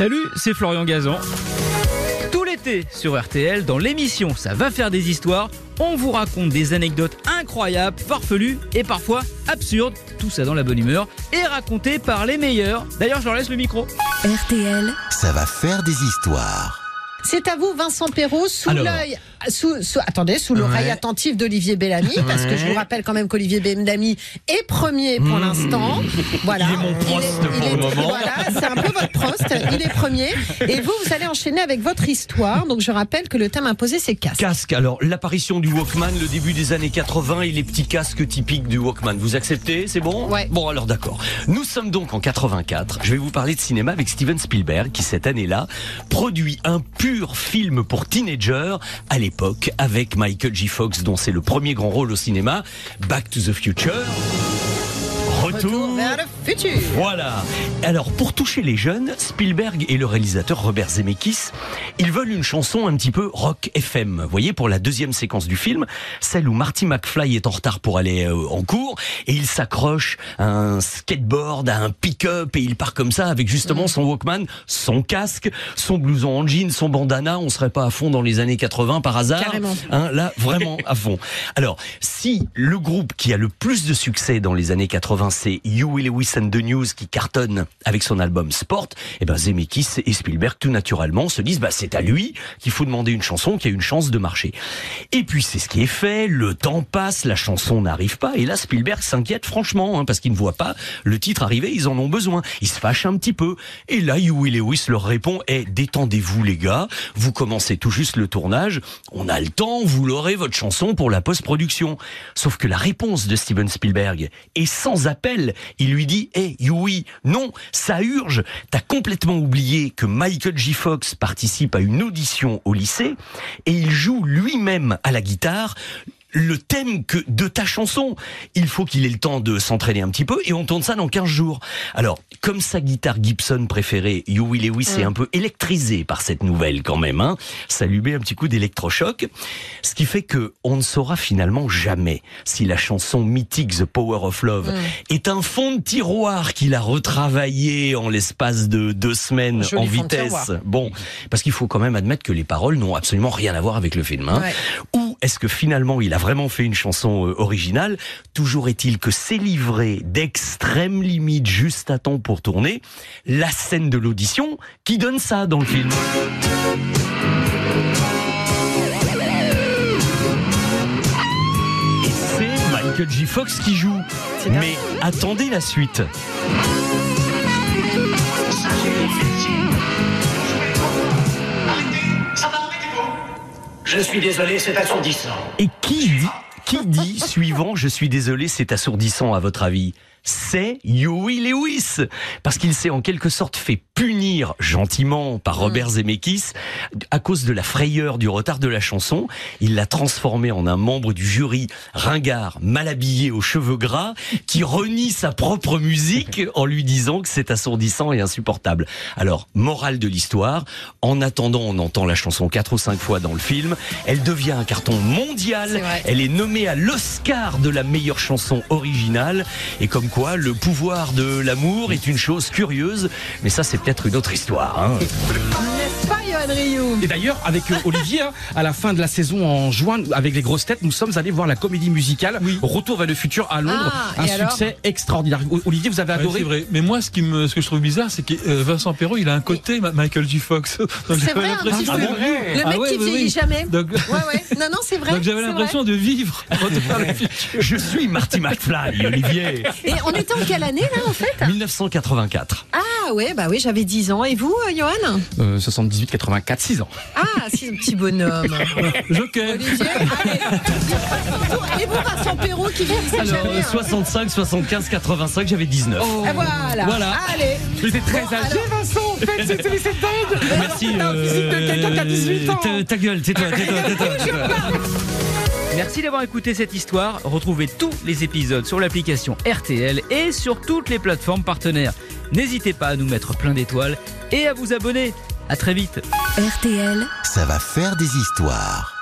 Salut, c'est Florian Gazan. Tout l'été sur RTL, dans l'émission Ça va faire des histoires, on vous raconte des anecdotes incroyables, farfelues et parfois absurdes, tout ça dans la bonne humeur, et racontées par les meilleurs. D'ailleurs, je leur laisse le micro. RTL, Ça va faire des histoires. C'est à vous, Vincent Perrault, sous l'œil, sous, sous- attendez, sous l'oreille Ouais. attentive d'Olivier Bellamy, parce que je vous rappelle quand même qu'Olivier Bellamy est premier pour l'instant. Voilà. Il est mon Prost Il est- pour il est- le moment. Voilà, c'est un peu votre Prost. Il est premier. Et vous, vous allez enchaîner avec votre histoire. Donc, je rappelle que le thème imposé, c'est casse. Casque, alors l'apparition du Walkman, le début des années 80 et les petits casques typiques du Walkman. Vous acceptez? C'est bon? Ouais. Bon alors d'accord. Nous sommes donc en 84. Je vais vous parler de cinéma avec Steven Spielberg qui cette année-là produit un pur film pour teenagers à l'époque avec Michael J. Fox dont c'est le premier grand rôle au cinéma, Back to the Future. Retour vers le futur. Voilà. Alors, pour toucher les jeunes, Spielberg et le réalisateur Robert Zemeckis, ils veulent une chanson un petit peu rock FM. Vous voyez, pour la deuxième séquence du film, celle où Marty McFly est en retard pour aller euh, en cours et il s'accroche à un skateboard, à un pick-up et il part comme ça avec justement son Walkman, son casque, son blouson en jean, son bandana. On serait pas à fond dans les années 80 par hasard. Carrément. Hein, là, vraiment à fond. Alors, si le groupe qui a le plus de succès dans les années 80, c'est Huey Lewis and the News qui cartonne avec son album Sport, et ben Zemeckis et Spielberg tout naturellement se disent bah c'est à lui qu'il faut demander une chanson qui a une chance de marcher. Et puis c'est ce qui est fait, le temps passe, la chanson n'arrive pas et là Spielberg s'inquiète franchement hein, parce qu'il ne voit pas le titre arriver, ils en ont besoin. Il se fâche un petit peu et là Huey Lewis leur répond eh détendez-vous les gars, vous commencez tout juste le tournage, on a le temps, vous l'aurez votre chanson pour la post-production. Sauf que la réponse de Steven Spielberg est sans appel. Il lui dit Eh, Huey, non, ça urge. T'as complètement oublié que Michael J. Fox participe à une audition au lycée et il joue lui-même à la guitare le thème que de ta chanson. Il faut qu'il ait le temps de s'entraîner un petit peu et on tourne ça dans 15 jours. Alors, comme sa guitare Gibson préférée, Huey Lewis est un peu électrisé par cette nouvelle quand même. Hein. Ça lui met un petit coup d'électrochoc. Ce qui fait que on ne saura finalement jamais si la chanson mythique The Power of Love est un fond de tiroir qu'il a retravaillé en l'espace de deux semaines Joli en vitesse. Bon, parce qu'il faut quand même admettre que les paroles n'ont absolument rien à voir avec le film. Hein. Ouais. Est-ce que finalement il a vraiment fait une chanson euh, originale? Toujours est-il que c'est livré d'extrême limite juste à temps pour tourner la scène de l'audition qui donne ça dans le film? Et c'est Michael J. Fox qui joue. Mais attendez la suite. Je suis désolé, c'est assourdissant. Et qui dit, qui dit suivant, je suis désolé, c'est assourdissant à votre avis? C'est Huey Lewis parce qu'il s'est en quelque sorte fait punir gentiment par Robert Zemeckis à cause de la frayeur du retard de la chanson. Il l'a transformé en un membre du jury ringard, mal habillé aux cheveux gras, qui renie sa propre musique en lui disant que c'est assourdissant et insupportable. Alors, morale de l'histoire, en attendant, on entend la chanson quatre ou cinq fois dans le film. Elle devient un carton mondial. Elle est nommée à l'Oscar de la meilleure chanson originale. Et comme quoi, le pouvoir de l'amour est une chose curieuse. Mais ça, c'est peut-être une autre histoire. hein. Rioux Et d'ailleurs, avec euh, Olivier, hein, à la fin de la saison en juin, avec les grosses têtes, nous sommes allés voir la comédie musicale Retour vers le futur à Londres. Ah, un succès extraordinaire. Olivier, vous avez Ouais, adoré c'est vrai. Mais moi, ce, qui me, ce que je trouve bizarre, c'est que euh, Vincent Perrault, il a un côté Michael J. Fox. Donc, C'est vrai, un l'impression- petit Ah bon Le mec Ah ouais, qui oui, vieillit oui. jamais. Donc, Ouais, ouais. Non, non, c'est vrai. donc j'avais l'impression de vivre. Retour vers le futur. Je suis Marty McFly, Olivier. vrai. Et on était en quelle année, là, en fait? 1984. Ah, ouais, bah oui, j'avais 10 ans. Et vous, euh, Johan? Euh, 78, 84, 6 ans. Ah, c'est un petit bonhomme. Joker. Olivier, allez. Et vous, Vincent Perrault, qui vieillissait Alors, jamais. euh, hein. 65, 75, 85, j'avais 19. Ah, voilà. Voilà. Allez. J'étais très Bon, âgé, alors- Vincent, en fait, c'est c'est- c'est dingue Merci. C'est un physique de quelqu'un qui a 18 ans. ta, ta gueule, tais-toi, tais-toi, tais-toi. Merci d'avoir écouté cette histoire. Retrouvez tous les épisodes sur l'application RTL et sur toutes les plateformes partenaires. N'hésitez pas à nous mettre plein d'étoiles et à vous abonner. À très vite. RTL. Ça va faire des histoires.